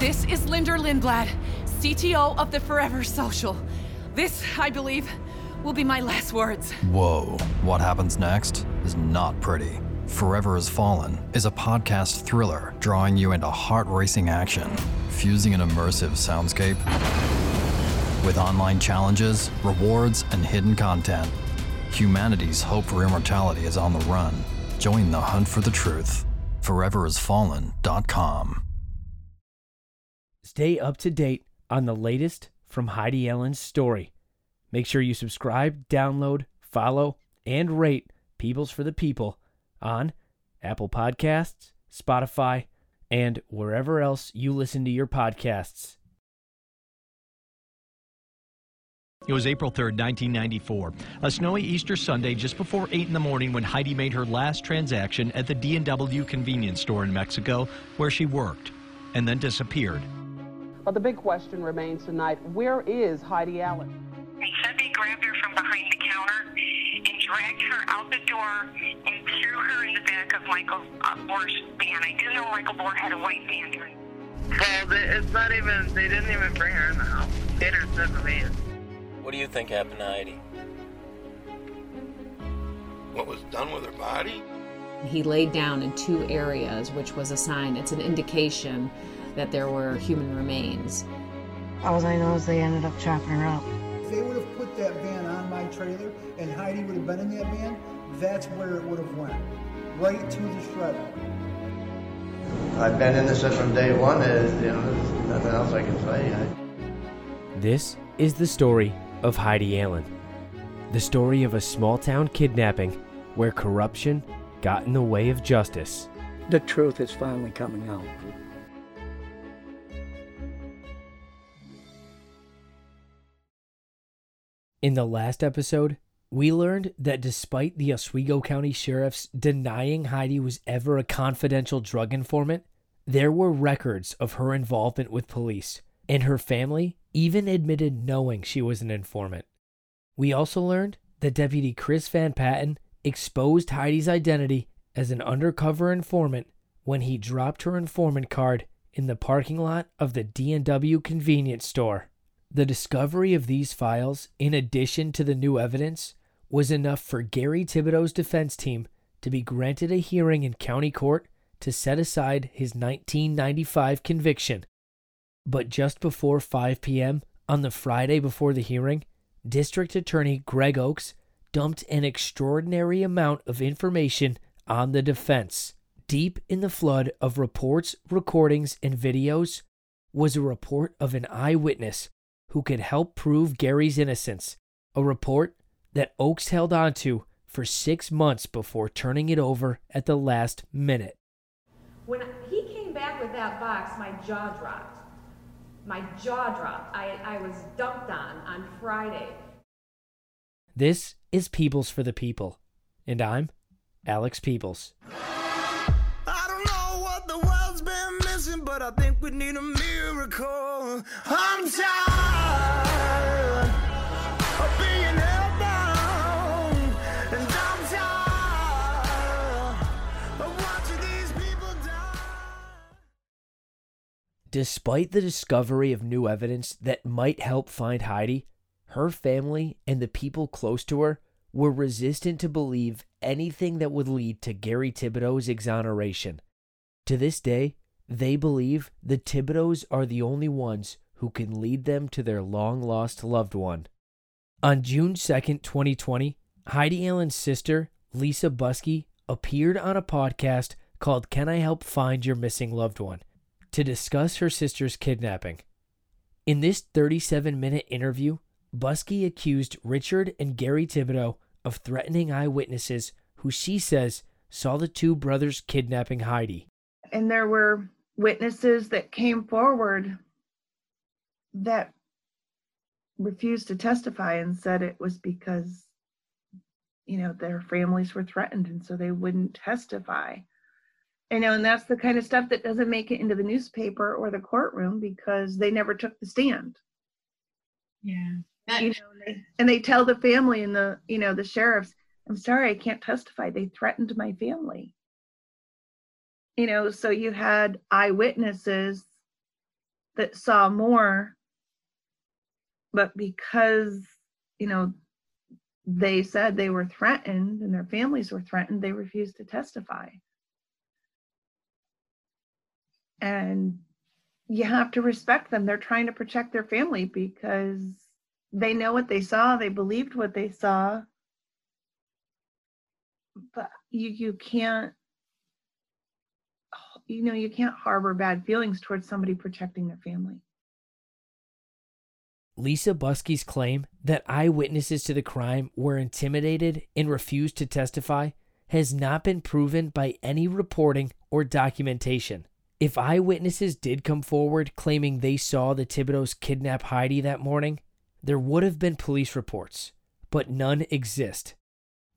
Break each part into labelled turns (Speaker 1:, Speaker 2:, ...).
Speaker 1: This is Linder Lindblad, CTO of the Forever Social. This, I believe, will be my last words.
Speaker 2: Whoa, what happens next is not pretty. Forever Has Fallen is a podcast thriller drawing you into heart racing action, fusing an immersive soundscape with online challenges, rewards, and hidden content. Humanity's hope for immortality is on the run. Join the hunt for the truth. ForeverHasFallen.com.
Speaker 3: Stay up to date on the latest from Heidi Allen's story. Make sure you subscribe, download, follow, and rate Peebles for the People on Apple Podcasts, Spotify, and wherever else you listen to your podcasts.
Speaker 4: It was April 3rd, 1994, a snowy Easter Sunday just before 8 in the morning when Heidi made her last transaction at the D&W convenience store in Mexico where she worked and then disappeared.
Speaker 5: But the big question remains tonight, where is Heidi Allen?
Speaker 6: They said they grabbed her from behind the counter and dragged her out the door and threw her in the back of Michael uh, Bohr's van. I do know Michael Bohr had a white van during.
Speaker 7: Well, it's not even, they didn't even bring her in the house. They hit her the van.
Speaker 8: What do you think happened to Heidi?
Speaker 9: What was done with her body?
Speaker 10: He laid down in two areas, which was a sign, it's an indication that there were human remains.
Speaker 11: All I know is they ended up chopping her up.
Speaker 12: If they would have put that van on my trailer and Heidi would have been in that van, that's where it would have went. Right to the shredder.
Speaker 13: I've been innocent from day one. There's, you know, there's nothing else I can say.
Speaker 3: I... This is the story of Heidi Allen. The story of a small town kidnapping where corruption got in the way of justice.
Speaker 14: The truth is finally coming out.
Speaker 3: In the last episode, we learned that despite the Oswego County sheriffs denying Heidi was ever a confidential drug informant, there were records of her involvement with police, and her family even admitted knowing she was an informant. We also learned that Deputy Chris Van Patten exposed Heidi's identity as an undercover informant when he dropped her informant card in the parking lot of the D&W convenience store. The discovery of these files, in addition to the new evidence, was enough for Gary Thibodeau's defense team to be granted a hearing in county court to set aside his 1995 conviction. But just before 5 p.m. on the Friday before the hearing, District Attorney Greg Oakes dumped an extraordinary amount of information on the defense. Deep in the flood of reports, recordings, and videos was a report of an eyewitness who could help prove Gary's innocence, a report that Oakes held onto for six months before turning it over at the last minute.
Speaker 15: When he came back with that box, my jaw dropped. My jaw dropped. I, I was dumped on on Friday.
Speaker 3: This is Peebles for the People, and I'm Alex Peebles.
Speaker 16: I don't know what the world's been missing, but I think we need a miracle. I'm tired
Speaker 3: Despite the discovery of new evidence that might help find Heidi, her family and the people close to her were resistant to believe anything that would lead to Gary Thibodeau's exoneration. To this day, they believe the Thibodeaus are the only ones who can lead them to their long lost loved one. On June 2nd, 2020, Heidi Allen's sister, Lisa Buskey, appeared on a podcast called Can I Help Find Your Missing Loved One to discuss her sister's kidnapping. In this 37 minute interview, Buskey accused Richard and Gary Thibodeau of threatening eyewitnesses who she says saw the two brothers kidnapping Heidi.
Speaker 17: And there were witnesses that came forward that refused to testify and said it was because you know their families were threatened and so they wouldn't testify you know and that's the kind of stuff that doesn't make it into the newspaper or the courtroom because they never took the stand.
Speaker 18: Yeah.
Speaker 17: You know, and they, and they tell the family and the you know the sheriffs i'm sorry i can't testify. They threatened my family. You know so you had eyewitnesses that saw more, but because, you know, they said they were threatened and their families were threatened, they refused to testify. And you have to respect them. They're trying to protect their family because they know what they saw, they believed what they saw. But you you can't you know, you can't harbor bad feelings towards somebody protecting their family.
Speaker 3: Lisa Buskey's claim that eyewitnesses to the crime were intimidated and refused to testify has not been proven by any reporting or documentation. If eyewitnesses did come forward claiming they saw the Thibodeaus kidnap Heidi that morning, there would have been police reports, but none exist.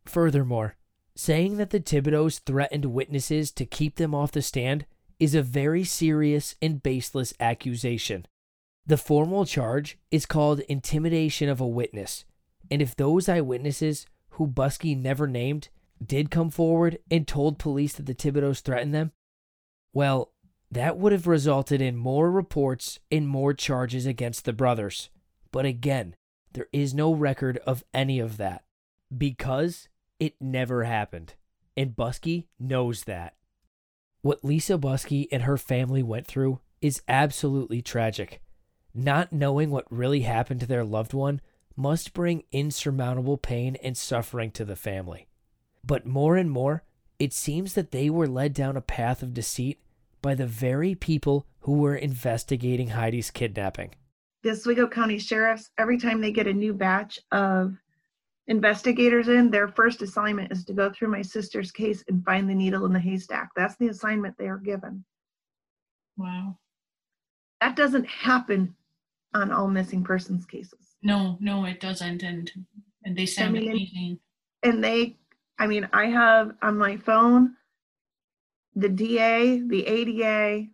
Speaker 3: Furthermore, saying that the Thibodeaus threatened witnesses to keep them off the stand is a very serious and baseless accusation. The formal charge is called intimidation of a witness, and if those eyewitnesses, who Buskey never named, did come forward and told police that the Thibodeaus threatened them, well, that would have resulted in more reports and more charges against the brothers. But again, there is no record of any of that because it never happened. And Buskey knows that. What Lisa Buskey and her family went through is absolutely tragic. Not knowing what really happened to their loved one must bring insurmountable pain and suffering to the family. But more and more, it seems that they were led down a path of deceit by the very people who were investigating Heidi's kidnapping.
Speaker 17: The Oswego County Sheriffs, every time they get a new batch of investigators in, their first assignment is to go through my sister's case and find the needle in the haystack. That's the assignment they are given.
Speaker 18: Wow.
Speaker 17: That doesn't happen on all missing persons cases.
Speaker 18: No, no, it doesn't. And and they sound
Speaker 17: I mean,
Speaker 18: amazing.
Speaker 17: And they, I mean, I have on my phone the DA, the ADA,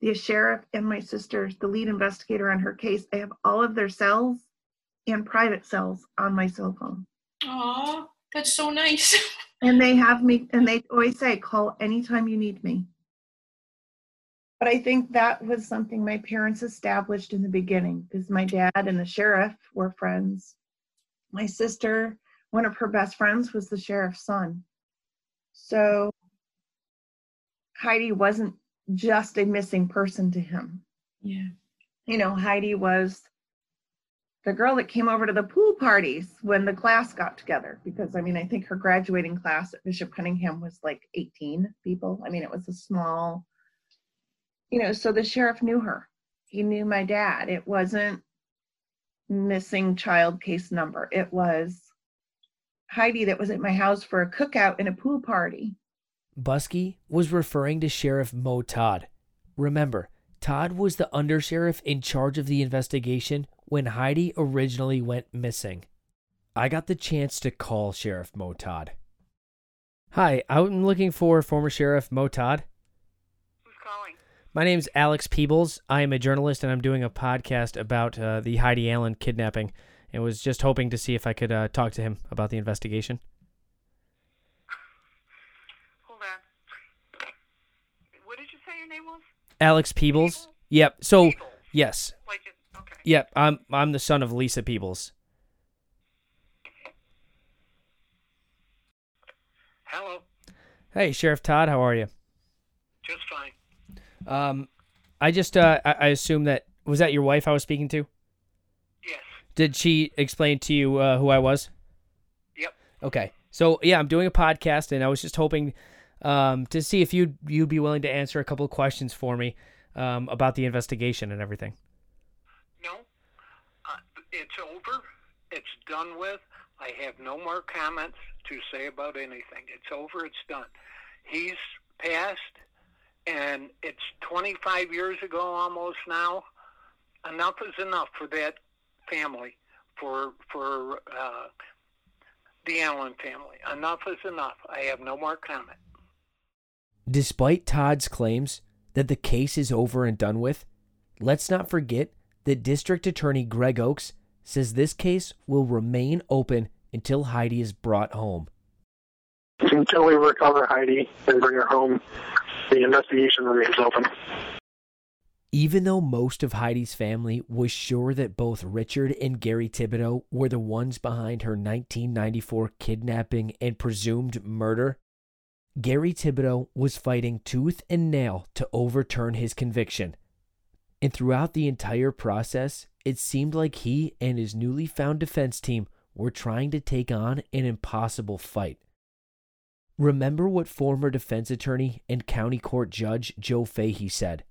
Speaker 17: the sheriff, and my sister, the lead investigator on her case. I have all of their cells and private cells on my cell phone.
Speaker 18: Oh, that's so nice.
Speaker 17: And they have me, and they always say, call anytime you need me. But I think that was something my parents established in the beginning because my dad and the sheriff were friends. My sister, one of her best friends, was the sheriff's son. So Heidi wasn't just a missing person to him.
Speaker 18: Yeah.
Speaker 17: You know, Heidi was the girl that came over to the pool parties when the class got together because I mean, I think her graduating class at Bishop Cunningham was like 18 people. I mean, it was a small, you know, so the sheriff knew her. He knew my dad. It wasn't missing child case number. It was Heidi that was at my house for a cookout and a pool party.
Speaker 3: Buskey was referring to Sheriff Mo Todd. Remember, Todd was the undersheriff in charge of the investigation when Heidi originally went missing. I got the chance to call Sheriff Mo Todd. Hi, I'm looking for former Sheriff Mo Todd.
Speaker 6: Who's calling?
Speaker 3: My name's Alex Peebles. I am a journalist and I'm doing a podcast about uh, the Heidi Allen kidnapping and was just hoping to see if I could uh, talk to him about the investigation.
Speaker 6: Hold on. What did you say your name was?
Speaker 3: Alex Peebles? Yep. So, yes.
Speaker 6: Like it? Okay.
Speaker 3: Yep, I'm I'm the son of Lisa Peebles.
Speaker 9: Hello.
Speaker 3: Hey, Sheriff Todd, how are you?
Speaker 9: Just fine.
Speaker 3: Um, I just uh, I, I assume that was that your wife I was speaking to.
Speaker 9: Yes.
Speaker 3: Did she explain to you uh, who I was?
Speaker 9: Yep.
Speaker 3: Okay, so yeah, I'm doing a podcast, and I was just hoping um, to see if you'd you'd be willing to answer a couple of questions for me um, about the investigation and everything.
Speaker 9: No. Uh, it's over. It's done with. I have no more comments to say about anything. It's over. It's done. He's passed, and it's 25 years ago almost now. Enough is enough for that family, for for uh, the Allen family. Enough is enough. I have no more comment.
Speaker 3: Despite Todd's claims that the case is over and done with, let's not forget that District Attorney Greg Oakes says this case will remain open until Heidi is brought home.
Speaker 19: Until we recover Heidi and bring her home, the investigation remains open.
Speaker 3: Even though most of Heidi's family was sure that both Richard and Gary Thibodeau were the ones behind her 1994 kidnapping and presumed murder, Gary Thibodeau was fighting tooth and nail to overturn his conviction. And throughout the entire process, it seemed like he and his newly found defense team were trying to take on an impossible fight. Remember what former defense attorney and county court judge Joe Fahey said.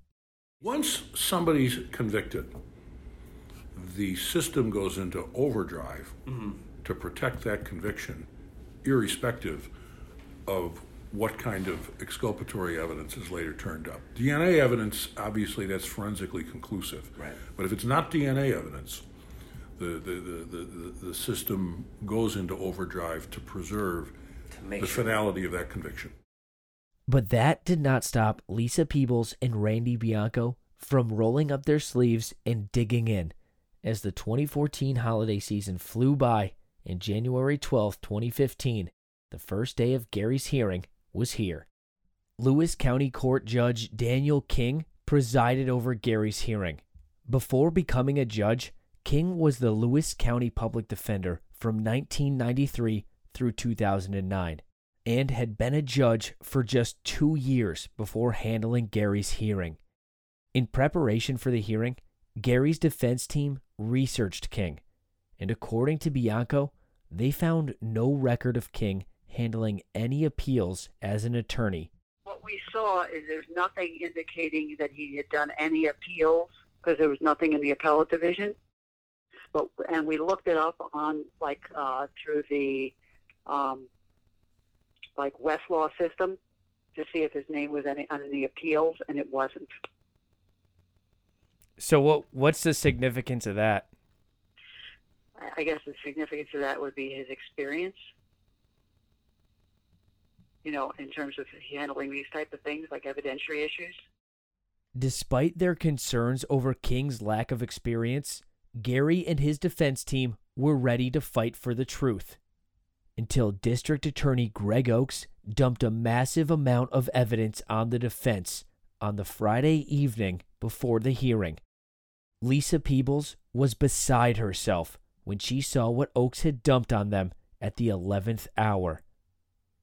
Speaker 20: Once somebody's convicted, the system goes into overdrive
Speaker 21: Mm-hmm.
Speaker 20: to protect that conviction, irrespective of what kind of exculpatory evidence is later turned up. DNA evidence, obviously, that's forensically conclusive.
Speaker 21: Right.
Speaker 20: But if it's not DNA evidence, the, the, the, the, the, the system goes into overdrive to preserve
Speaker 21: make
Speaker 20: the
Speaker 21: sure.
Speaker 20: finality of that conviction.
Speaker 3: But that did not stop Lisa Peebles and Randy Bianco from rolling up their sleeves and digging in as the 2014 holiday season flew by and January 12, 2015, the first day of Gary's hearing, was here. Lewis County Court Judge Daniel King presided over Gary's hearing. Before becoming a judge, King was the Lewis County Public Defender from 1993 through 2009 and had been a judge for just two years before handling Gary's hearing. In preparation for the hearing, Gary's defense team researched King, and according to Bianco, they found no record of King handling any appeals as an attorney.
Speaker 22: What we saw is there's nothing indicating that he had done any appeals because there was nothing in the appellate division. But and we looked it up on like uh, through the um, like Westlaw system to see if his name was any on any appeals, and it wasn't.
Speaker 3: So what what's the significance of that?
Speaker 22: I- I guess the significance of that would be his experience. You know, in terms of handling these type of things like evidentiary issues.
Speaker 3: Despite their concerns over King's lack of experience, Gary and his defense team were ready to fight for the truth. Until District Attorney Greg Oakes dumped a massive amount of evidence on the defense on the Friday evening before the hearing. Lisa Peebles was beside herself when she saw what Oakes had dumped on them at the 11th hour.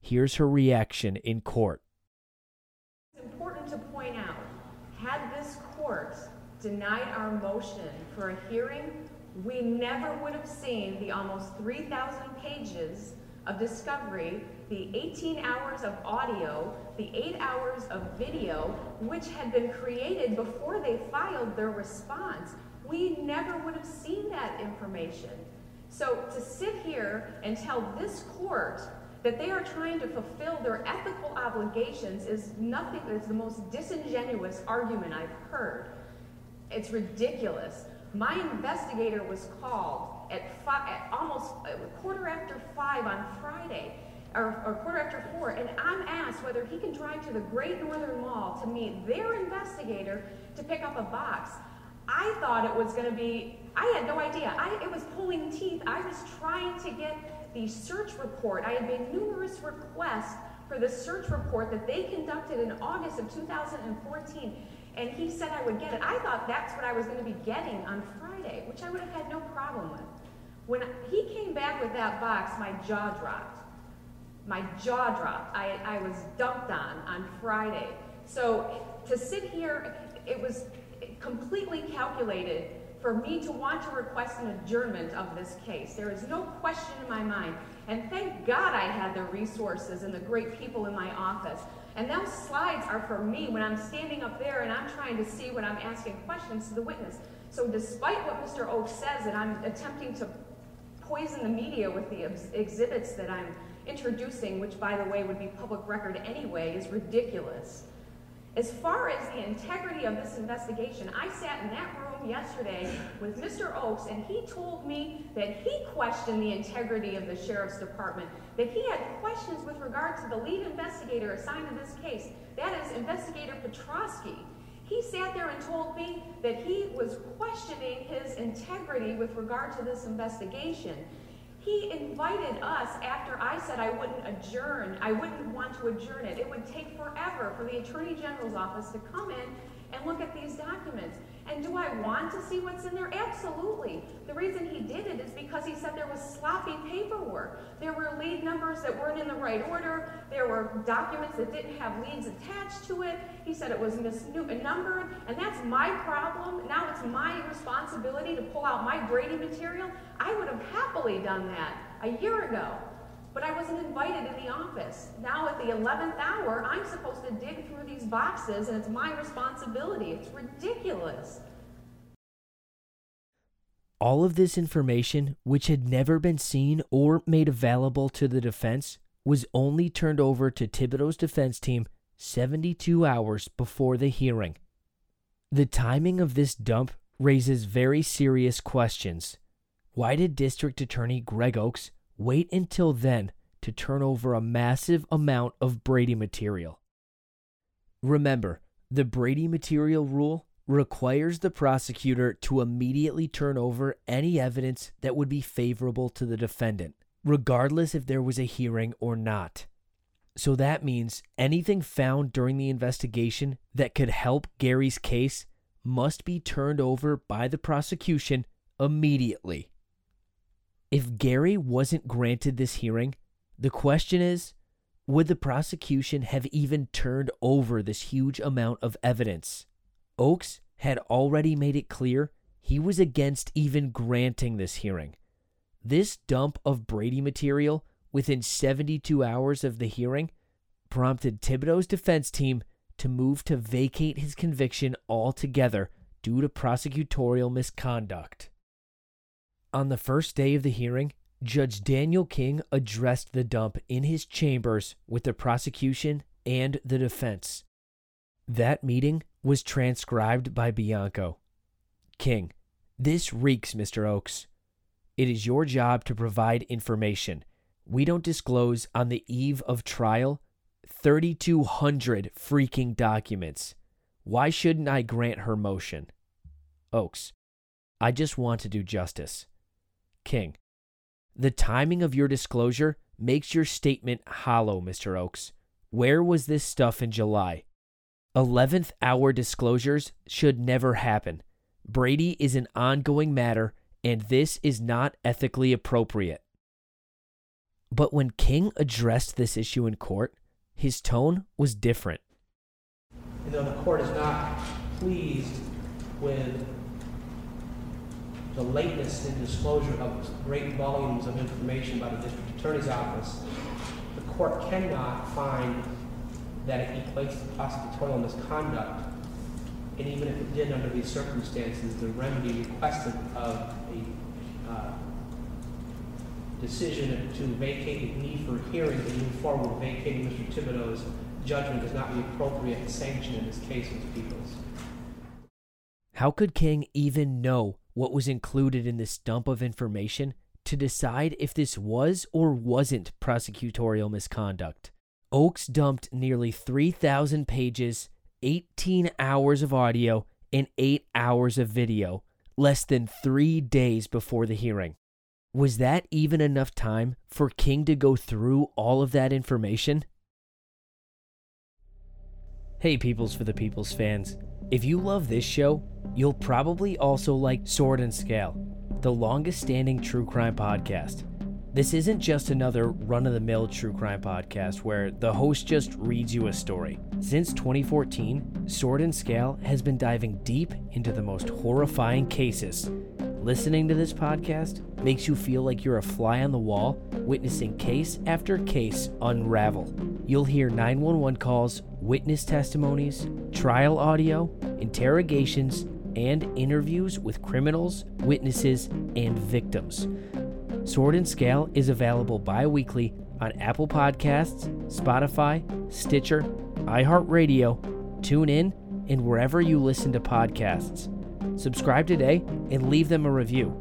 Speaker 3: Here's her reaction in court.
Speaker 15: It's important to point out, had this court denied our motion for a hearing, we never would have seen the almost 3,000 pages of discovery, the 18 hours of audio, the 8 hours of video, which had been created before they filed their response. We never would have seen that information. So to sit here and tell this court that they are trying to fulfill their ethical obligations is nothing, it's the most disingenuous argument I've heard. It's ridiculous. My investigator was called at, five, at almost uh, quarter after five on Friday, or, or quarter after four, and I'm asked whether he can drive to the Great Northern Mall to meet their investigator to pick up a box. I thought it was going to be, I had no idea. I, it was pulling teeth. I was trying to get the search report. I had made numerous requests for the search report that they conducted in August of 2014, and he said I would get it. I thought that's what I was going to be getting on Friday, which I would have had no problem with. When he came back with that box, my jaw dropped. My jaw dropped. I, I was dumped on on Friday. So to sit here, it was completely calculated for me to want to request an adjournment of this case. There is no question in my mind. And thank God I had the resources and the great people in my office. And those slides are for me when I'm standing up there and I'm trying to see when I'm asking questions to the witness. So despite what Mr. Oakes says that I'm attempting to poison the media with the ex- exhibits that I'm introducing, which by the way would be public record anyway, is ridiculous. As far as the integrity of this investigation, I sat in that room yesterday with Mr. Oakes, and he told me that he questioned the integrity of the sheriff's department, that he had questions with regard to the lead investigator assigned to this case. That is Investigator Petrosky. He sat there and told me that he was questioning his integrity with regard to this investigation. He invited us after I said I wouldn't adjourn, I wouldn't want to adjourn it. It would take forever for the Attorney General's office to come in and look at these documents. And do I want to see what's in there? Absolutely. The reason he did it is because he said there was sloppy paperwork. There were lead numbers that weren't in the right order. There were documents that didn't have leads attached to it. He said it was misnumbered. And that's my problem. Now it's my responsibility to pull out my Brady material. I would have happily done that a year ago. But I wasn't invited in the office. Now at the 11th hour, I'm supposed to dig through these boxes and it's my responsibility. It's ridiculous.
Speaker 3: All of this information, which had never been seen or made available to the defense, was only turned over to Thibodeau's defense team 72 hours before the hearing. The timing of this dump raises very serious questions. Why did District Attorney Greg Oakes wait until then to turn over a massive amount of Brady material? Remember, the Brady material rule requires the prosecutor to immediately turn over any evidence that would be favorable to the defendant, regardless if there was a hearing or not. So that means anything found during the investigation that could help Gary's case must be turned over by the prosecution immediately. If Gary wasn't granted this hearing, the question is would the prosecution have even turned over this huge amount of evidence? Oakes had already made it clear he was against even granting this hearing. This dump of Brady material within 72 hours of the hearing prompted Thibodeau's defense team to move to vacate his conviction altogether due to prosecutorial misconduct. On the first day of the hearing, Judge Daniel King addressed the dump in his chambers with the prosecution and the defense. That meeting was transcribed by Bianco. King, this reeks, Mr. Oakes. It is your job to provide information. We don't disclose on the eve of trial 3,200 freaking documents. Why shouldn't I grant her motion? Oakes, I just want to do justice. King, the timing of your disclosure makes your statement hollow, Mr. Oakes. Where was this stuff in July? 11th hour disclosures should never happen. Brady is an ongoing matter, and this is not ethically appropriate. But when King addressed this issue in court, his tone was different.
Speaker 23: You know, the court is not pleased with the lateness in disclosure of great volumes of information by the district attorney's office. The court cannot find that it equates to prosecutorial misconduct. And even if it did under these circumstances, the remedy requested of a uh, decision to vacate the need for a hearing and move forward with vacating Mr. Thibodeau's judgment is not the appropriate sanction in this case, Ms. Peebles.
Speaker 3: How could King even know what was included in this dump of information to decide if this was or wasn't prosecutorial misconduct? Oakes dumped nearly 3,000 pages, 18 hours of audio, and 8 hours of video less than three days before the hearing. Was that even enough time for King to go through all of that information? Hey, Peebles for the Peoples fans. If you love this show, you'll probably also like Sword and Scale, the longest standing true crime podcast. This isn't just another run of the mill true crime podcast where the host just reads you a story. Since 2014, Sword and Scale has been diving deep into the most horrifying cases. Listening to this podcast makes you feel like you're a fly on the wall, witnessing case after case unravel. You'll hear 911 calls, witness testimonies, trial audio, interrogations, and interviews with criminals, witnesses, and victims. Sword and Scale is available bi weekly on Apple Podcasts, Spotify, Stitcher, iHeartRadio, TuneIn, and wherever you listen to podcasts. Subscribe today and leave them a review.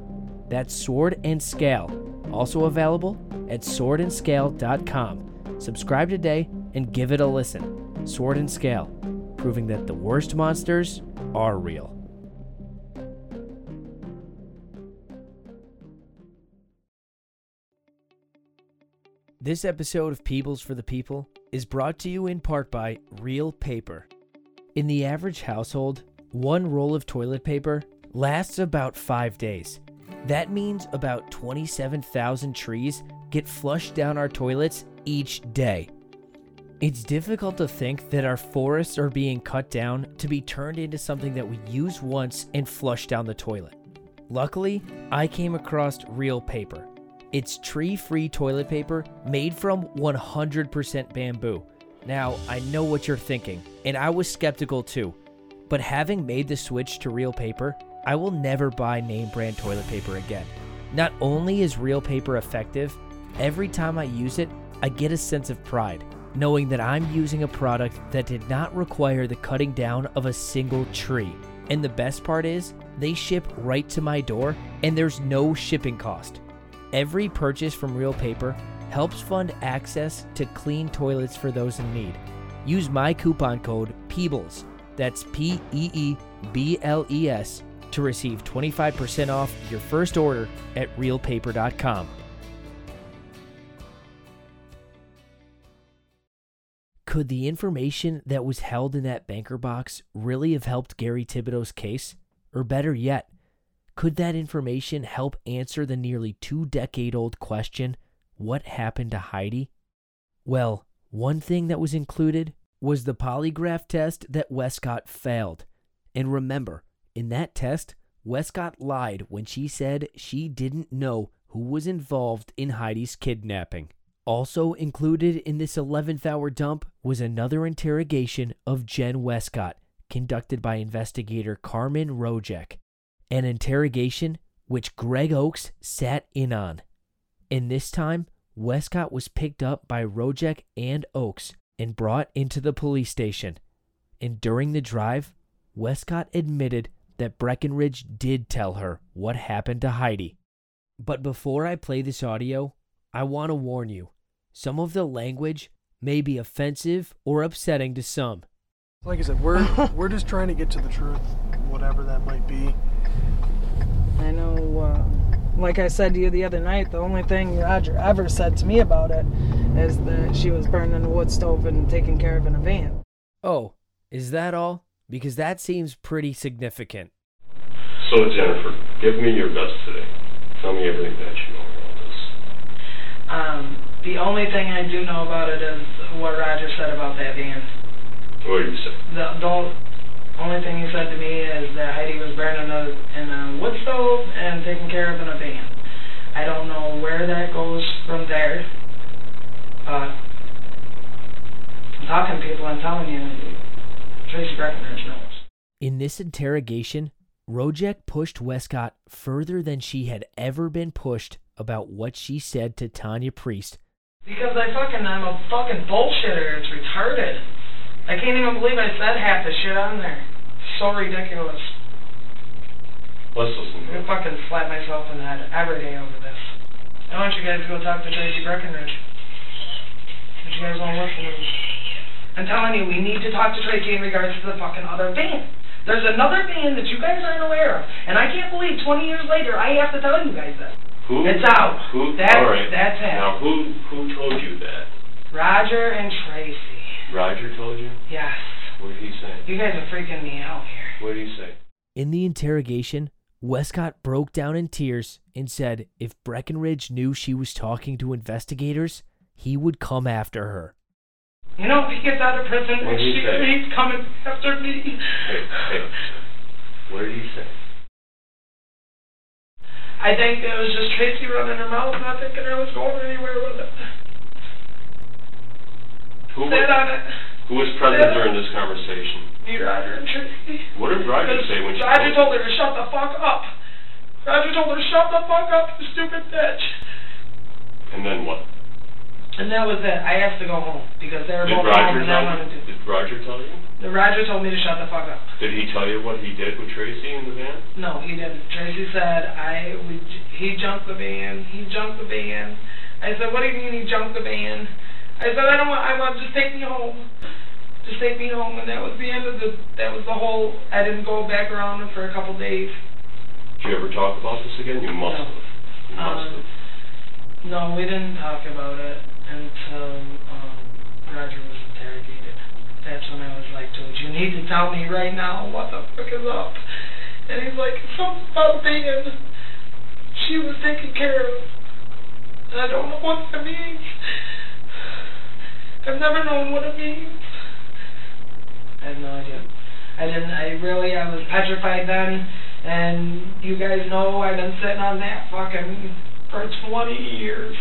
Speaker 3: That's Sword and Scale, also available at swordandscale.com. Subscribe today and give it a listen. Sword and Scale, proving that the worst monsters are real. This episode of Peebles for the People is brought to you in part by Real Paper. In the average household, one roll of toilet paper lasts about five days. That means about 27,000 trees get flushed down our toilets each day. It's difficult to think that our forests are being cut down to be turned into something that we use once and flush down the toilet. Luckily, I came across real paper. It's tree free toilet paper made from 100% bamboo. Now, I know what you're thinking, and I was skeptical too. But having made the switch to real paper, I will never buy name brand toilet paper again. Not only is real paper effective, every time I use it, I get a sense of pride, knowing that I'm using a product that did not require the cutting down of a single tree. And the best part is, they ship right to my door, and there's no shipping cost. Every purchase from Real Paper helps fund access to clean toilets for those in need. Use my coupon code PEEBLES, that's P E E B L E S, to receive 25% off your first order at realpaper.com. Could the information that was held in that banker box really have helped Gary Thibodeau's case? Or better yet, could that information help answer the nearly two decade old question what happened to Heidi? Well, one thing that was included was the polygraph test that Westcott failed. And remember, in that test, Westcott lied when she said she didn't know who was involved in Heidi's kidnapping. Also included in this 11th hour dump was another interrogation of Jen Westcott, conducted by investigator Carmen Rojek. An interrogation which Greg Oakes sat in on. And this time, Westcott was picked up by Rojek and Oakes and brought into the police station. And during the drive, Westcott admitted that Breckenridge did tell her what happened to Heidi. But before I play this audio, I want to warn you some of the language may be offensive or upsetting to some.
Speaker 24: Like I said, we're we're just trying to get to the truth, whatever that might be.
Speaker 21: I know, uh, like I said to you the other night, the only thing Roger ever said to me about it is that she was burning a wood stove and taken care of in a van.
Speaker 3: Oh, is that all? Because that seems pretty significant.
Speaker 25: So, Jennifer, give me your best today. Tell me everything that you know about this.
Speaker 21: Um, the only thing I do know about it is what Roger said about that van.
Speaker 25: What did you say?
Speaker 21: The, the only thing he said to me is that Heidi was burning a, in a wood stove and taken care of in a van. I don't know where that goes from there. Uh, I'm talking to people, I'm telling you, Tracy Breckenridge knows.
Speaker 3: In this interrogation, Rojek pushed Westcott further than she had ever been pushed about what she said to Tanya Priest.
Speaker 21: Because I fucking, I'm a fucking bullshitter. It's retarded. I can't even believe I said half the shit on there. So ridiculous.
Speaker 25: Let's listen.
Speaker 21: I'm gonna fucking slap myself in the head every day over this. I want you guys to go talk to Tracy Breckenridge. But you guys won't listen to me. I'm telling you, we need to talk to Tracy in regards to the fucking other van. There's another van that you guys aren't aware of. And I can't believe 20 years later I have to tell you guys this.
Speaker 25: Who?
Speaker 21: It's out.
Speaker 25: Who?
Speaker 21: That's,
Speaker 25: all right.
Speaker 21: that's it.
Speaker 25: Now, who who told you that?
Speaker 21: Roger and Tracy.
Speaker 25: Roger told you?
Speaker 21: Yes.
Speaker 25: What did he say?
Speaker 21: You guys are freaking me out here.
Speaker 25: What did he say?
Speaker 3: In the interrogation, Westcott broke down in tears and said if Breckenridge knew she was talking to investigators, he would come after her.
Speaker 21: You know, if he gets out of prison
Speaker 25: and
Speaker 21: she,
Speaker 25: did he
Speaker 21: year,
Speaker 25: say?
Speaker 21: he's coming after me.
Speaker 25: Hey, hey. What did he say?
Speaker 21: I think it was just Tracy running her mouth, not thinking I was going anywhere with it.
Speaker 25: Who
Speaker 21: Sit
Speaker 25: was,
Speaker 21: on it.
Speaker 25: Who was present during this conversation?
Speaker 21: Me, Roger, and Tracy.
Speaker 25: What did Roger say when she
Speaker 21: Roger
Speaker 25: told
Speaker 21: told her to shut the fuck up. Roger told her to shut the fuck up, you stupid bitch.
Speaker 25: And then what?
Speaker 21: And that was it. I asked to go home because they were
Speaker 25: Did
Speaker 21: both home
Speaker 25: Roger
Speaker 21: and I
Speaker 25: tell
Speaker 21: wanted to.
Speaker 25: Did Roger tell you?
Speaker 21: The Roger told me to shut the fuck up.
Speaker 25: Did he tell you what he did with Tracy in the van?
Speaker 21: No, he didn't. Tracy said I we, he jumped the van. He jumped the van. I said, what do you mean he jumped the van? I said I don't want. I want just take me home. Just take me home, and that was the end of the. That was the whole. I didn't go back around for a couple days.
Speaker 25: Did you ever talk about this again? You must
Speaker 21: No.
Speaker 25: have. You must
Speaker 21: Um,
Speaker 25: have.
Speaker 21: no, we didn't talk about it until um, Roger was interrogated. That's when I was like, dude, you need to tell me right now what the fuck is up. And he's like, something about being she was taken care of. And I don't know what that means. I've never known what it means. I have no idea. I didn't, I really, I was petrified then. And you guys know I've been sitting on that fucking for 20 years.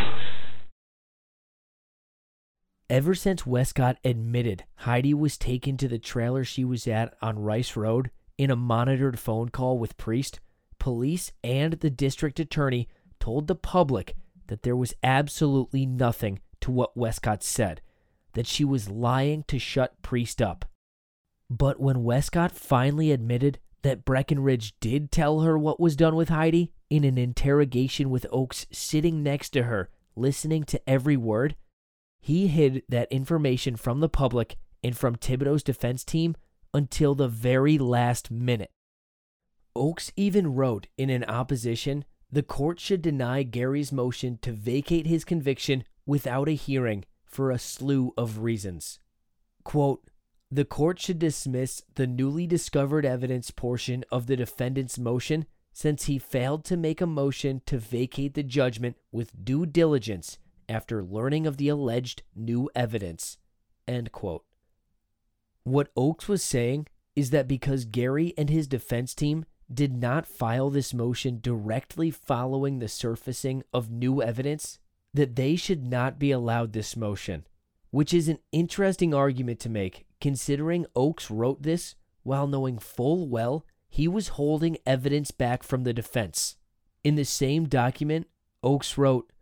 Speaker 3: Ever since Westcott admitted Heidi was taken to the trailer she was at on Rice Road in a monitored phone call with Priest, police and the district attorney told the public that there was absolutely nothing to what Westcott said, that she was lying to shut Priest up. But when Westcott finally admitted that Breckenridge did tell her what was done with Heidi in an interrogation with Oakes sitting next to her, listening to every word, he hid that information from the public and from Thibodeau's defense team until the very last minute. Oakes even wrote in an opposition the court should deny Gary's motion to vacate his conviction without a hearing for a slew of reasons. Quote, the court should dismiss the newly discovered evidence portion of the defendant's motion since he failed to make a motion to vacate the judgment with due diligence after learning of the alleged new evidence. End quote. What Oakes was saying is that because Gary and his defense team did not file this motion directly following the surfacing of new evidence, that they should not be allowed this motion, which is an interesting argument to make considering Oakes wrote this while knowing full well he was holding evidence back from the defense. In the same document, Oakes wrote,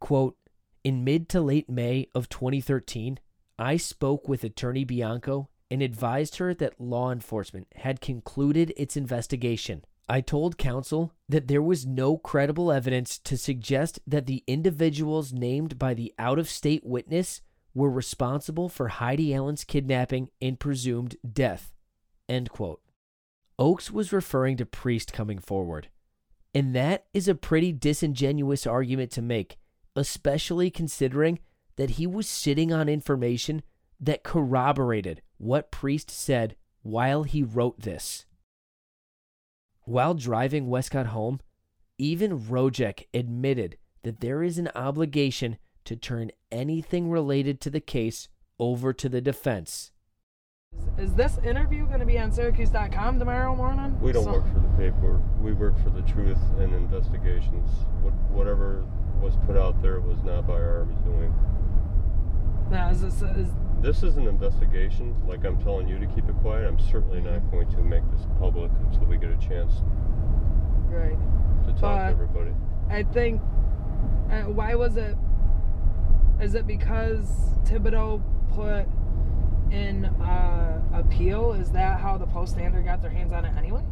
Speaker 3: quote, In mid to late May of 2013, I spoke with Attorney Bianco and advised her that law enforcement had concluded its investigation. I told counsel that there was no credible evidence to suggest that the individuals named by the out of state witness were responsible for Heidi Allen's kidnapping and presumed death. End quote. Oakes was referring to Priest coming forward. And that is a pretty disingenuous argument to make, especially considering that he was sitting on information that corroborated what Priest said while he wrote this. While driving Westcott home, even Rojek admitted that there is an obligation to turn anything related to the case over to the defense.
Speaker 26: Is this interview going to be on Syracuse.com tomorrow morning?
Speaker 25: We don't
Speaker 26: So-
Speaker 25: work for the paper. We work for the truth and investigations. What, whatever was put out there was not by our doing.
Speaker 26: Now, is this, is,
Speaker 25: This is an investigation. Like I'm telling you to keep it quiet, I'm certainly not mm-hmm. going to make this public until we get a chance
Speaker 26: right.
Speaker 25: to talk to everybody.
Speaker 26: I think, uh, why was it? Is it because Thibodeau put in uh, appeal? Is that how the Post Standard got their hands on it anyway?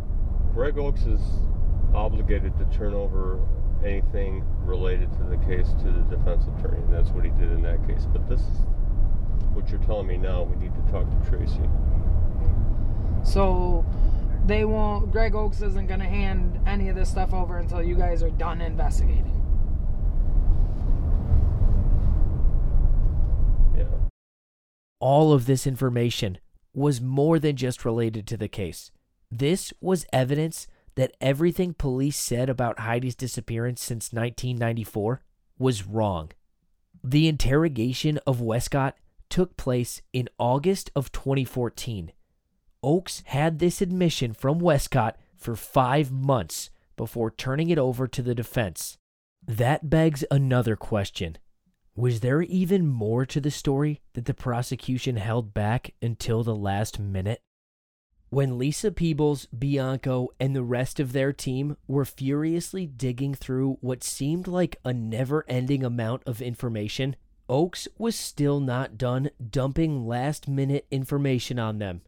Speaker 25: Greg Oakes is obligated to turn over anything related to the case to the defense attorney, and that's what he did in that case. But this is what you're telling me now. We need to talk to Tracy.
Speaker 26: So they won't. Greg Oakes isn't going to hand any of this stuff over until you guys are done investigating.
Speaker 25: Yeah.
Speaker 3: All of this information was more than just related to the case. This was evidence that everything police said about Heidi's disappearance since 1994 was wrong. The interrogation of Westcott took place in August of 2014. Oakes had this admission from Westcott for five months before turning it over to the defense. That begs another question. Was there even more to the story that the prosecution held back until the last minute? When Lisa Peebles, Bianco, and the rest of their team were furiously digging through what seemed like a never ending amount of information, Oakes was still not done dumping last minute information on them.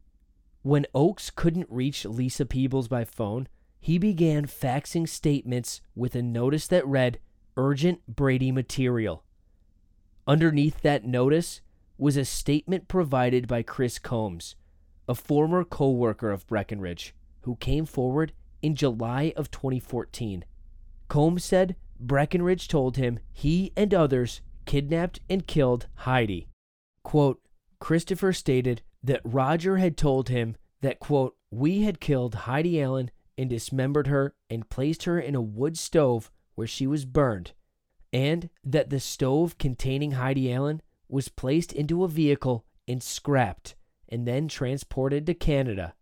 Speaker 3: When Oakes couldn't reach Lisa Peebles by phone, he began faxing statements with a notice that read, Urgent Brady Material. Underneath that notice was a statement provided by Chris Combs, a former co worker of Breckenridge, who came forward in July of 2014. Combs said Breckenridge told him he and others kidnapped and killed Heidi. Quote, Christopher stated that Roger had told him that, quote, we had killed Heidi Allen and dismembered her and placed her in a wood stove where she was burned, and that the stove containing Heidi Allen was placed into a vehicle and scrapped and then transported to Canada.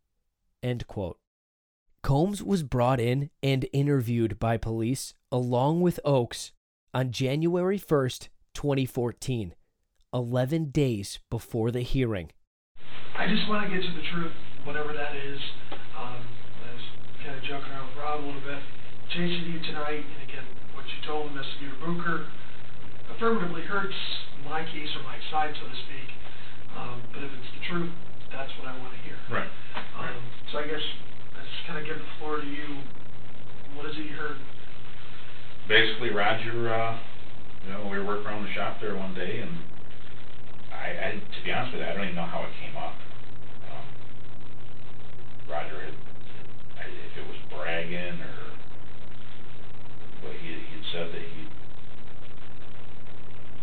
Speaker 3: End quote. Combs was brought in and interviewed by police along with Oakes on January 1st, 2014, 11 days before the hearing.
Speaker 24: I just want to get to the truth, whatever that is. Um, I was kind of joking around with Rob a little bit. Chasing you tonight, and again, what you told Investigator Booker affirmatively hurts my case or my side, so to speak. Um, but if it's the truth, that's what I want to hear.
Speaker 27: Right.
Speaker 24: Um, so I guess I just kind of give the floor to you. What is it you heard?
Speaker 27: Basically, Roger, uh, you know, we were working around the shop there one day, and I, I, to be honest with you, I don't even know how it came up. Um, Roger had, I, if it was bragging or, but he, he'd said that he,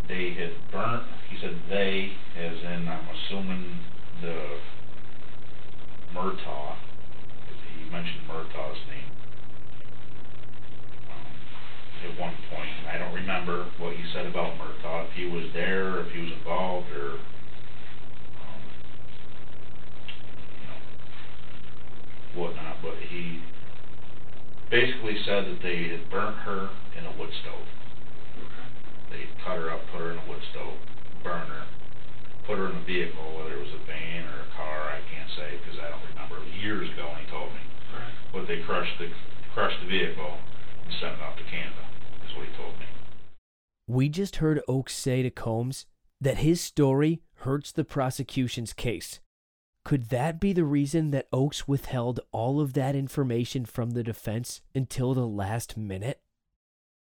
Speaker 27: they had burnt, he said they, as in, I'm assuming the Murtaugh, he mentioned Murtaugh's name, at one point. I don't remember what he said about Murtaugh, if he was there, or if he was involved, or, um, you know, whatnot, but he basically said that they had burnt her in a wood stove. They cut her up, put her in a wood stove, burn her, put her in a vehicle, whether it was a van or a car, I can't say, because I don't remember, years ago when he told me. But they crushed the, crushed the vehicle and sent it off to Canada, is what he told me.
Speaker 3: We just heard Oakes say to Combs that his story hurts the prosecution's case. Could that be the reason that Oakes withheld all of that information from the defense until the last minute?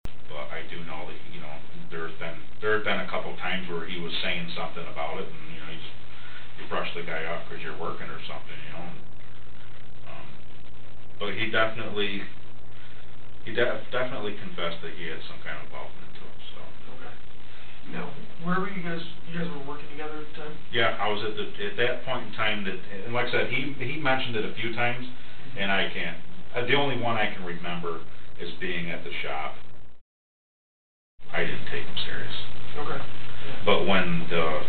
Speaker 27: But I do know that, you know, there's been, there have been a couple times where he was saying something about it, and, you know, you just, you brush the guy off because you're working or something, you know. Um, but he definitely, he de- definitely confessed that he had some kind of involvement to it, so.
Speaker 24: Okay. Now, where were you guys? You guys were working together at the time?
Speaker 27: Yeah, I was at the, at that point in time that, and like I said, he, he mentioned it a few times, and I can't, uh, the only one I can remember is being at the shop. I didn't take him serious.
Speaker 24: Okay.
Speaker 27: But when the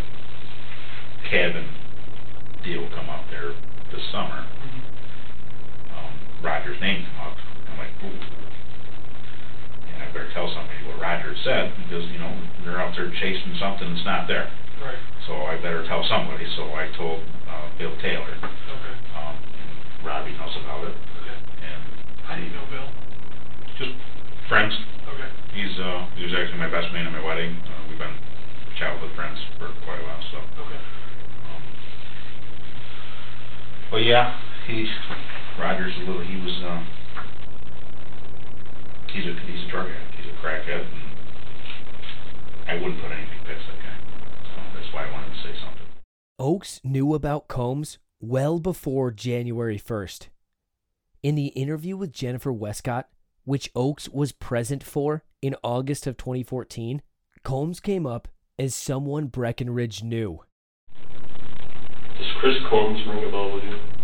Speaker 27: cabin deal come up there this summer, um, Roger's name come up, I'm like, ooh. I better tell somebody what Roger said, because, you know, they're out there chasing something that's not there.
Speaker 24: Right.
Speaker 27: So I better tell somebody, so I told, uh, Bill Taylor.
Speaker 24: Okay.
Speaker 27: Um, and Robbie knows about it.
Speaker 24: Okay.
Speaker 27: And
Speaker 24: How do you know Bill?
Speaker 27: just friends.
Speaker 24: Okay.
Speaker 27: He's, uh, he was actually my best man at my wedding. Uh, we've been childhood friends for quite a while, so.
Speaker 24: Okay.
Speaker 27: Um, but yeah, he, Roger's a little, he was, uh, he's a, he's a drug addict. He's a crackhead, and I wouldn't put anything past that guy. So that's why I wanted to say something.
Speaker 3: Oakes knew about Combs well before January 1st. In the interview with Jennifer Westcott, which Oakes was present for in August of 2014, Combs came up as someone Breckenridge knew.
Speaker 25: Does Chris Combs ring a bell with you?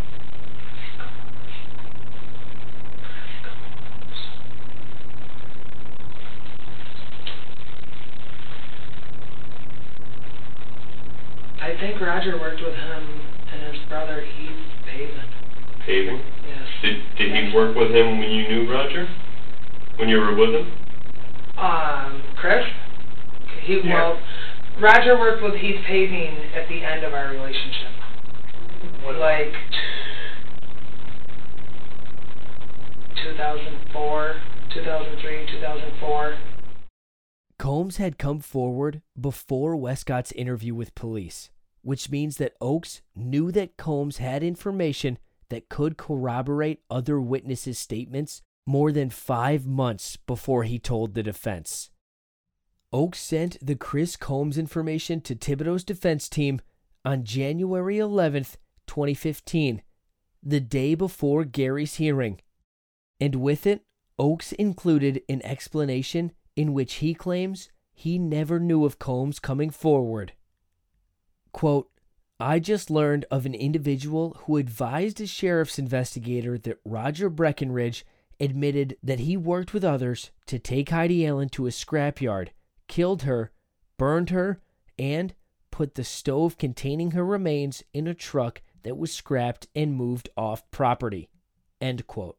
Speaker 21: I think Roger worked with him and his brother Heath Pavin.
Speaker 25: Paving?
Speaker 21: Yes.
Speaker 25: Did, did he work with him when you knew Roger? When you were with him?
Speaker 21: Um, Chris? He,
Speaker 25: Yeah.
Speaker 21: well, Roger worked with Heath Paving at the end of our relationship. What? Like, 2004, 2003, 2004.
Speaker 3: Combs had come forward before Westcott's interview with police, which means that Oakes knew that Combs had information that could corroborate other witnesses' statements more than five months before he told the defense. Oakes sent the Chris Combs information to Thibodeau's defense team on January 11th, 2015, the day before Gary's hearing. And with it, Oakes included an explanation in which he claims he never knew of Combs coming forward. Quote, I just learned of an individual who advised a sheriff's investigator that Roger Breckenridge admitted that he worked with others to take Heidi Allen to a scrapyard, killed her, burned her, and put the stove containing her remains in a truck that was scrapped and moved off property. End quote.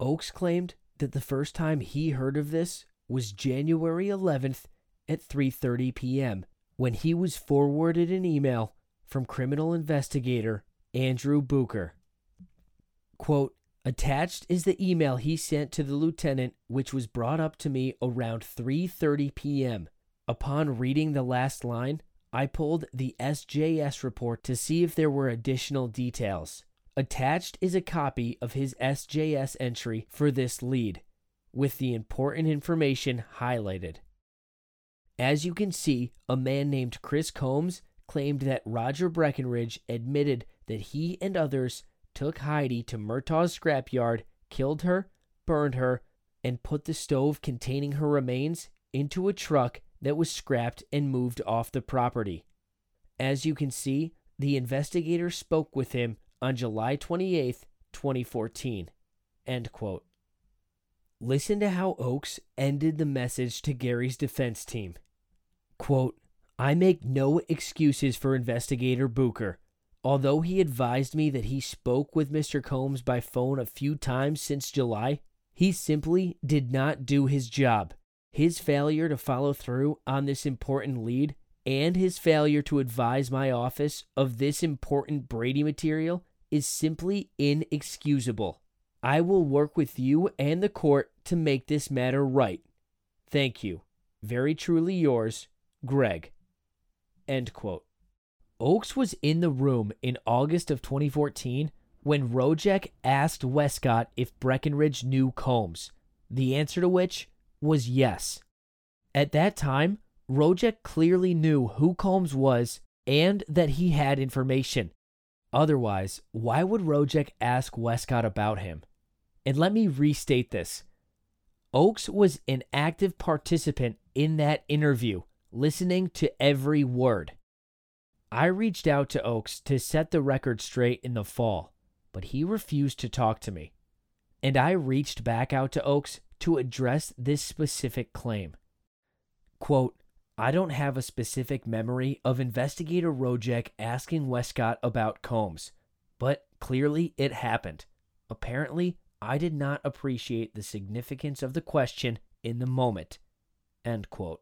Speaker 3: Oakes claimed that the first time he heard of this was January 11th at 3:30 p.m. when he was forwarded an email from criminal investigator Andrew Booker. Quote, attached is the email he sent to the lieutenant which was brought up to me around 3:30 p.m. Upon reading the last line, I pulled the SJS report to see if there were additional details. Attached is a copy of his SJS entry for this lead, with the important information highlighted. As you can see, a man named Chris Combs claimed that Roger Breckenridge admitted that he and others took Heidi to Murtaugh's scrapyard, killed her, burned her, and put the stove containing her remains into a truck that was scrapped and moved off the property. As you can see, the investigator spoke with him on July 28, 2014. End quote. Listen to how Oakes ended the message to Gary's defense team. Quote, I make no excuses for investigator Booker. Although he advised me that he spoke with Mr. Combs by phone a few times since July, he simply did not do his job. His failure to follow through on this important lead and his failure to advise my office of this important Brady material is simply inexcusable. I will work with you and the court to make this matter right. Thank you. Very truly yours, Greg. End quote. Oakes was in the room in August of 2014 when Rojek asked Westcott if Breckenridge knew Combs, the answer to which was yes. At that time, Rojek clearly knew who Combs was and that he had information. Otherwise, why would Rojek ask Westcott about him? And let me restate this Oakes was an active participant in that interview, listening to every word. I reached out to Oakes to set the record straight in the fall, but he refused to talk to me. And I reached back out to Oakes to address this specific claim. Quote, I don't have a specific memory of investigator Rojek asking Westcott about Combs, but clearly it happened. Apparently, I did not appreciate the significance of the question in the moment. End quote.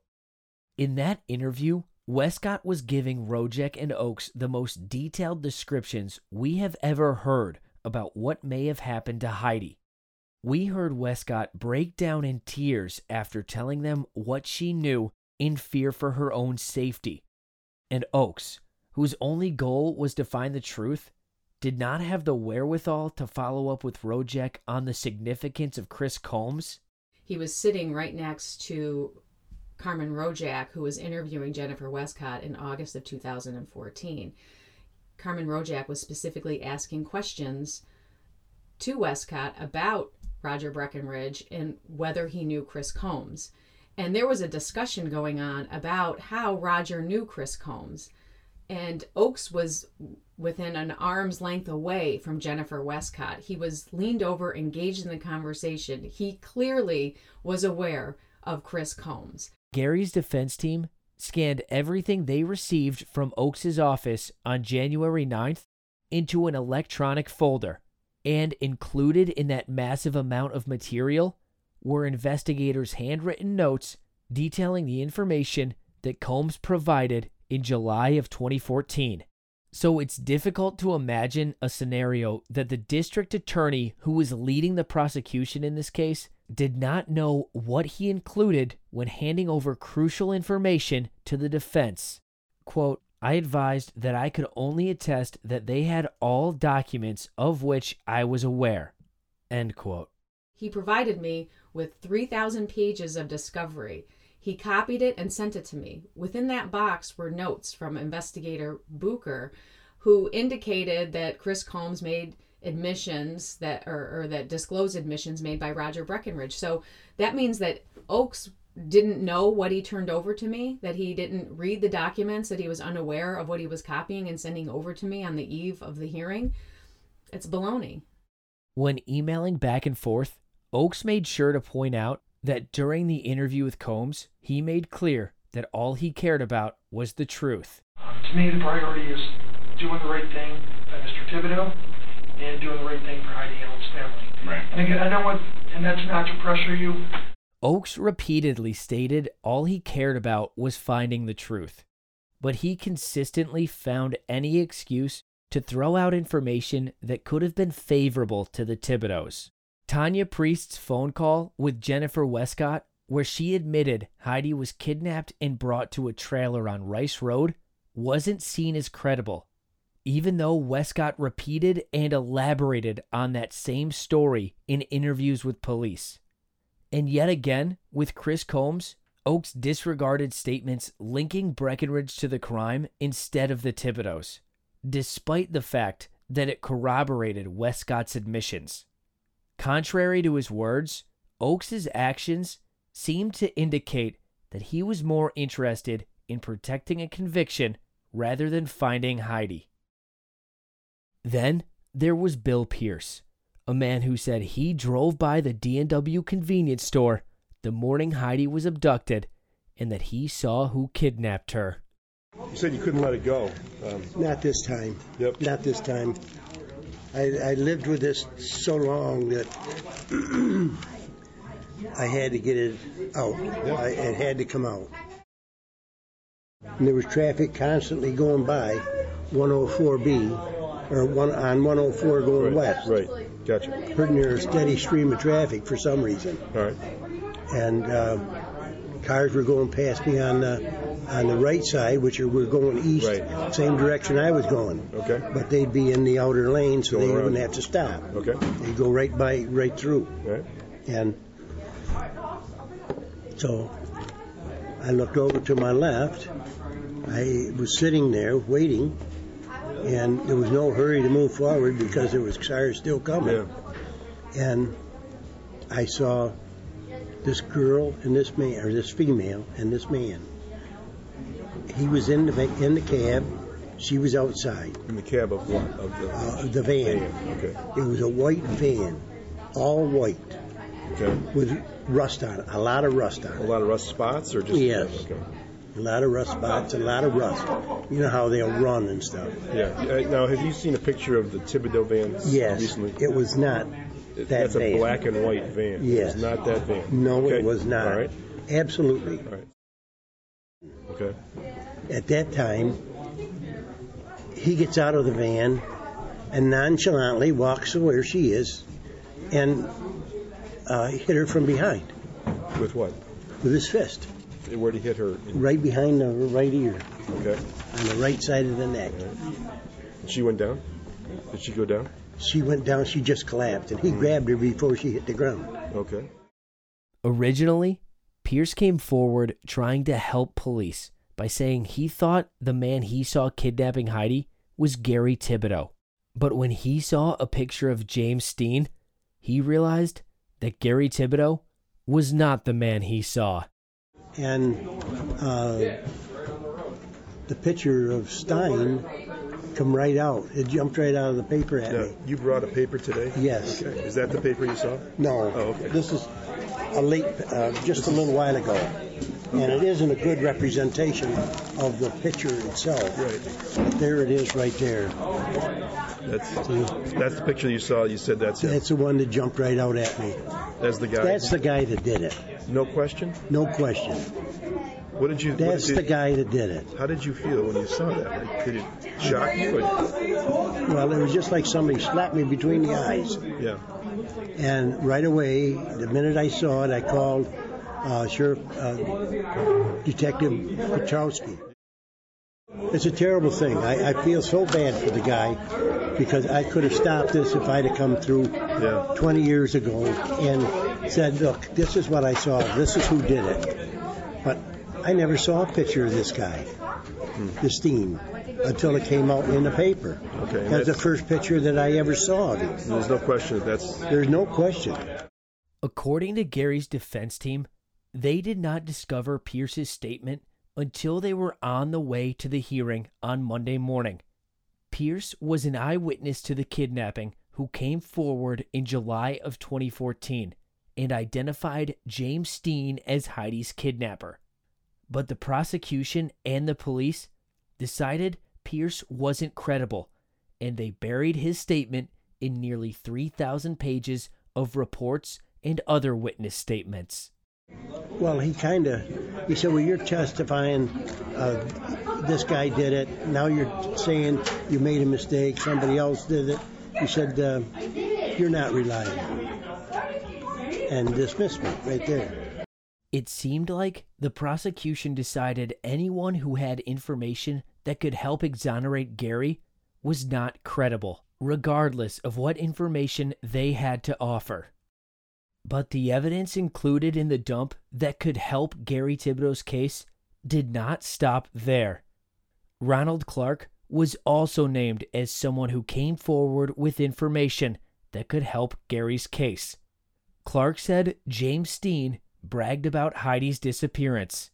Speaker 3: In that interview, Westcott was giving Rojek and Oakes the most detailed descriptions we have ever heard about what may have happened to Heidi. We heard Westcott break down in tears after telling them what she knew in fear for her own safety. And Oakes, whose only goal was to find the truth, did not have the wherewithal to follow up with Rojek on the significance of Chris Combs.
Speaker 28: He was sitting right next to Carmen Rojek, who was interviewing Jennifer Westcott in August of 2014. Carmen Rojek was specifically asking questions to Westcott about Roger Breckenridge and whether he knew Chris Combs. And there was a discussion going on about how Roger knew Chris Combs. And Oakes was within an arm's length away from Jennifer Westcott. He was leaned over, engaged in the conversation. He clearly was aware of Chris Combs.
Speaker 3: Gary's defense team scanned everything they received from Oakes's office on January 9th into an electronic folder, and included in that massive amount of material were investigators' handwritten notes detailing the information that Combs provided in July of 2014. So it's difficult to imagine a scenario that the district attorney who was leading the prosecution in this case did not know what he included when handing over crucial information to the defense. Quote, I advised that I could only attest that they had all documents of which I was aware. End quote.
Speaker 28: He provided me with 3,000 pages of discovery. He copied it and sent it to me. Within that box were notes from investigator Booker, who indicated that Chris Combs made admissions that or, or that disclose admissions made by Roger Breckenridge. So that means that Oakes didn't know what he turned over to me, that he didn't read the documents, that he was unaware of what he was copying and sending over to me on the eve of the hearing, it's baloney.
Speaker 3: When emailing back and forth, Oakes made sure to point out that during the interview with Combs, he made clear that all he cared about was the truth.
Speaker 24: To me, the priority is doing the right thing by Mr. Thibodeau and doing the right thing for Heidi Allen's family.
Speaker 27: Right.
Speaker 24: And again, I know what, and that's not to pressure you.
Speaker 3: Oakes repeatedly stated all he cared about was finding the truth, but he consistently found any excuse to throw out information that could have been favorable to the Thibodeaus. Tanya Priest's phone call with Jennifer Westcott, where she admitted Heidi was kidnapped and brought to a trailer on Rice Road, wasn't seen as credible, even though Westcott repeated and elaborated on that same story in interviews with police. And yet again, with Chris Combs, Oakes disregarded statements linking Breckenridge to the crime instead of the Thibodeaus, despite the fact that it corroborated Westcott's admissions. Contrary to his words, Oakes's actions seemed to indicate that he was more interested in protecting a conviction rather than finding Heidi. Then there was Bill Pierce, a man who said he drove by the D&W convenience store the morning Heidi was abducted and that he saw who kidnapped her.
Speaker 29: You said you couldn't let it go. Um,
Speaker 30: Not this time.
Speaker 29: Yep.
Speaker 30: Not this time. I, I lived with this so long that I had to get it out. I, it had to come out. And there was traffic constantly going by 104B or one on 104 going west.
Speaker 29: right. Gotcha.
Speaker 30: Pretty near a steady stream of traffic for some reason.
Speaker 29: All right.
Speaker 30: And uh, cars were going past me on the on the right side, which are, were going east,
Speaker 29: Right.
Speaker 30: same direction I was going.
Speaker 29: Okay.
Speaker 30: But they'd be in the outer lane, so
Speaker 29: Going
Speaker 30: they
Speaker 29: around.
Speaker 30: wouldn't have to stop.
Speaker 29: Okay.
Speaker 30: They'd go right by, right through.
Speaker 29: Right.
Speaker 30: And so I looked over to my left. I was sitting there waiting, and there was no hurry to move forward because there was cars still coming. Yeah. And I saw this girl and this man, or this female and this man. He was in the in the cab. She was outside.
Speaker 29: In the cab of what? Of the,
Speaker 30: uh, the van.
Speaker 29: Okay.
Speaker 30: It was a white van, all white,
Speaker 29: Okay.
Speaker 30: with rust on it. A lot of rust on it.
Speaker 29: A lot of rust spots or just
Speaker 30: Yes.
Speaker 29: Okay.
Speaker 30: A lot of rust spots, a lot of rust. You know how they'll run and stuff.
Speaker 29: Yeah. Uh, Now, have you seen a picture of the Thibodeau van
Speaker 30: Yes,
Speaker 29: recently?
Speaker 30: it was not
Speaker 29: It-
Speaker 30: that
Speaker 29: That's a black and white van.
Speaker 30: Yes.
Speaker 29: It's not that van.
Speaker 30: No,
Speaker 29: Okay.
Speaker 30: it was not.
Speaker 29: All right.
Speaker 30: Absolutely.
Speaker 29: All right. Okay.
Speaker 30: At that time, he gets out of the van and nonchalantly walks to where she is and uh, hit her from behind
Speaker 29: With what?
Speaker 30: with his fist,
Speaker 29: Where did he hit her?
Speaker 30: Right behind the right ear,
Speaker 29: Okay.
Speaker 30: on the right side of the neck.
Speaker 29: She went down? Did she go down?
Speaker 30: She went down, she just collapsed, and he hmm. grabbed her before she hit the ground.
Speaker 29: Okay.
Speaker 3: Originally, Pierce came forward trying to help police by saying he thought the man he saw kidnapping Heidi was Gary Thibodeau. But when he saw a picture of James Steen, he realized that Gary Thibodeau was not the man he saw.
Speaker 30: And uh, the picture of Steen come right out. It jumped right out of the paper at
Speaker 29: Now,
Speaker 30: me.
Speaker 29: you brought a paper today?
Speaker 30: Yes.
Speaker 29: Okay. Is that the paper you saw?
Speaker 30: No,
Speaker 29: Oh, okay.
Speaker 30: this is a late, uh, just a little while ago, and it isn't a good representation of the picture itself.
Speaker 29: Right.
Speaker 30: But there it is, right there.
Speaker 29: That's that's the picture you saw. You said that's him.
Speaker 30: That's the one that jumped right out at me.
Speaker 29: That's the guy.
Speaker 30: That's the guy that did it.
Speaker 29: No question.
Speaker 30: No question.
Speaker 29: What did you?
Speaker 30: That's
Speaker 29: did
Speaker 30: the guy that did it.
Speaker 29: How did you feel when you saw that? Like, did it shock you? Or,
Speaker 30: Well, it was just like somebody slapped me between the eyes.
Speaker 29: yeah.
Speaker 30: And right away, the minute I saw it, I called uh, Sheriff uh, Detective Petrowski. It's a terrible thing. I, I feel so bad for the guy because I could have stopped this if I'd have come through 20 years ago and said, look, this is what I saw. This is who did it. But I never saw a picture of this guy, this Steen, until it came out in the paper.
Speaker 29: Okay, and
Speaker 30: That's the first picture that I ever saw of him.
Speaker 29: There's no question that that's.
Speaker 30: There's no question.
Speaker 3: According to Gary's defense team, they did not discover Pierce's statement until they were on the way to the hearing on Monday morning. Pierce was an eyewitness to the kidnapping who came forward in July of 2014 and identified James Steen as Heidi's kidnapper. But the prosecution and the police decided Pierce wasn't credible, and they buried his statement in nearly 3,000 pages of reports and other witness statements.
Speaker 30: Well, he kind of, he said, well, you're testifying uh, this guy did it. Now you're saying you made a mistake, somebody else did it. He said, uh, you're not reliable. And dismissed me right there.
Speaker 3: It seemed like the prosecution decided anyone who had information that could help exonerate Gary was not credible, regardless of what information they had to offer. But the evidence included in the dump that could help Gary Thibodeau's case did not stop there. Ronald Clark was also named as someone who came forward with information that could help Gary's case. Clark said James Steen bragged about Heidi's disappearance.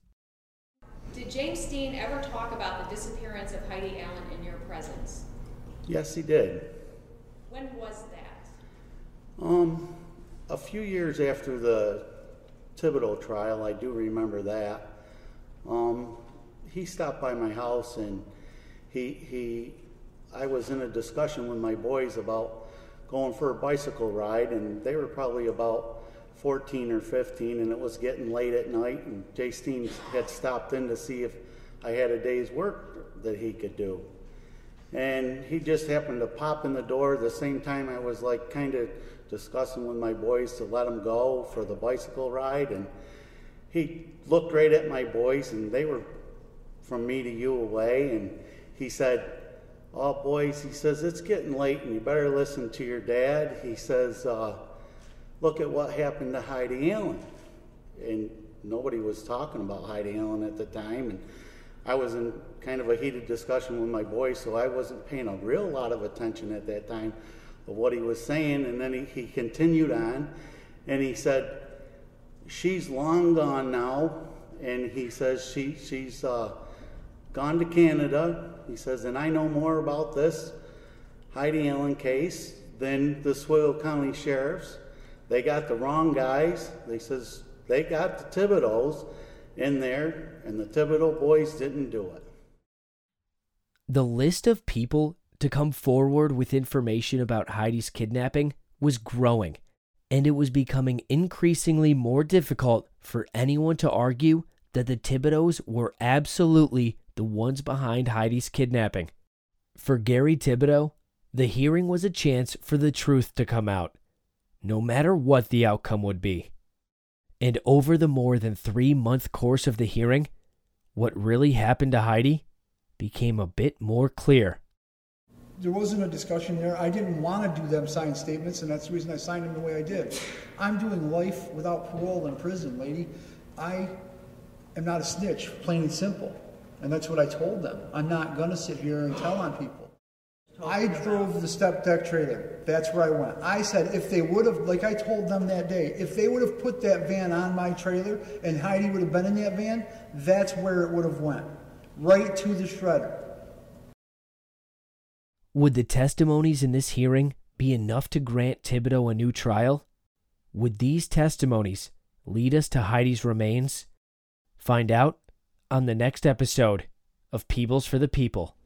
Speaker 15: Did James Steen ever talk about the disappearance of Heidi Allen in your presence?
Speaker 31: Yes, he did.
Speaker 15: When was that?
Speaker 31: Um, a few years after the Thibodeau trial, I do remember that. Um, he stopped by my house and he, he, I was in a discussion with my boys about going for a bicycle ride, and they were probably about 14 or 15, and it was getting late at night, and Jay Steen had stopped in to see if I had a day's work that he could do. And he just happened to pop in the door the same time I was like kind of discussing with my boys to let him go for the bicycle ride. And he looked right at my boys, and they were from me to you away. And he said, Oh, boys, he says, it's getting late and you better listen to your dad. He says, uh, Look at what happened to Heidi Allen. And nobody was talking about Heidi Allen at the time. And I was in kind of a heated discussion with my boys, so I wasn't paying a real lot of attention at that time of what he was saying. And then he, he continued on and he said, She's long gone now. And he says, she, She's uh, gone to Canada. He says, and I know more about this Heidi Allen case than the Oswego County Sheriffs. They got the wrong guys. They says they got the Thibodeaus in there, and the Thibodeau boys didn't do it.
Speaker 3: The list of people to come forward with information about Heidi's kidnapping was growing, and it was becoming increasingly more difficult for anyone to argue that the Thibodeaus were absolutely the ones behind Heidi's kidnapping. For Gary Thibodeau, the hearing was a chance for the truth to come out, no matter what the outcome would be. And over the more than three month course of the hearing, what really happened to Heidi became a bit more clear.
Speaker 32: There wasn't a discussion there. I didn't want to do them signed statements, and that's the reason I signed them the way I did. I'm doing life without parole in prison, lady. I am not a snitch, plain and simple. And that's what I told them. I'm not going to sit here and tell on people. I drove the step deck trailer. That's where I went. I said if they would have, like I told them that day, if they would have put that van on my trailer and Heidi would have been in that van, that's where it would have went. Right to the shredder.
Speaker 3: Would the testimonies in this hearing be enough to grant Thibodeau a new trial? Would these testimonies lead us to Heidi's remains? Find out on the next episode of Peebles for the People.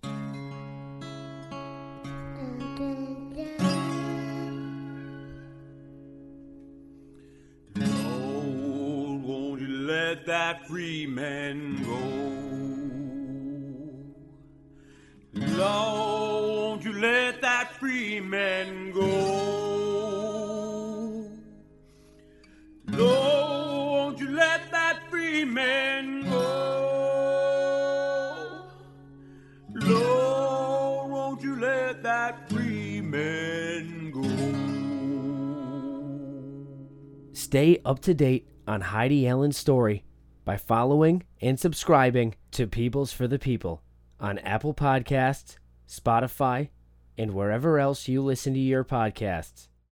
Speaker 16: Man go? Lord, won't you let that free man go? Lord, won't you let that free man go?
Speaker 3: Stay up to date on Heidi Allen's story by following and subscribing to Peebles for the People on Apple Podcasts, Spotify, and wherever else you listen to your podcasts.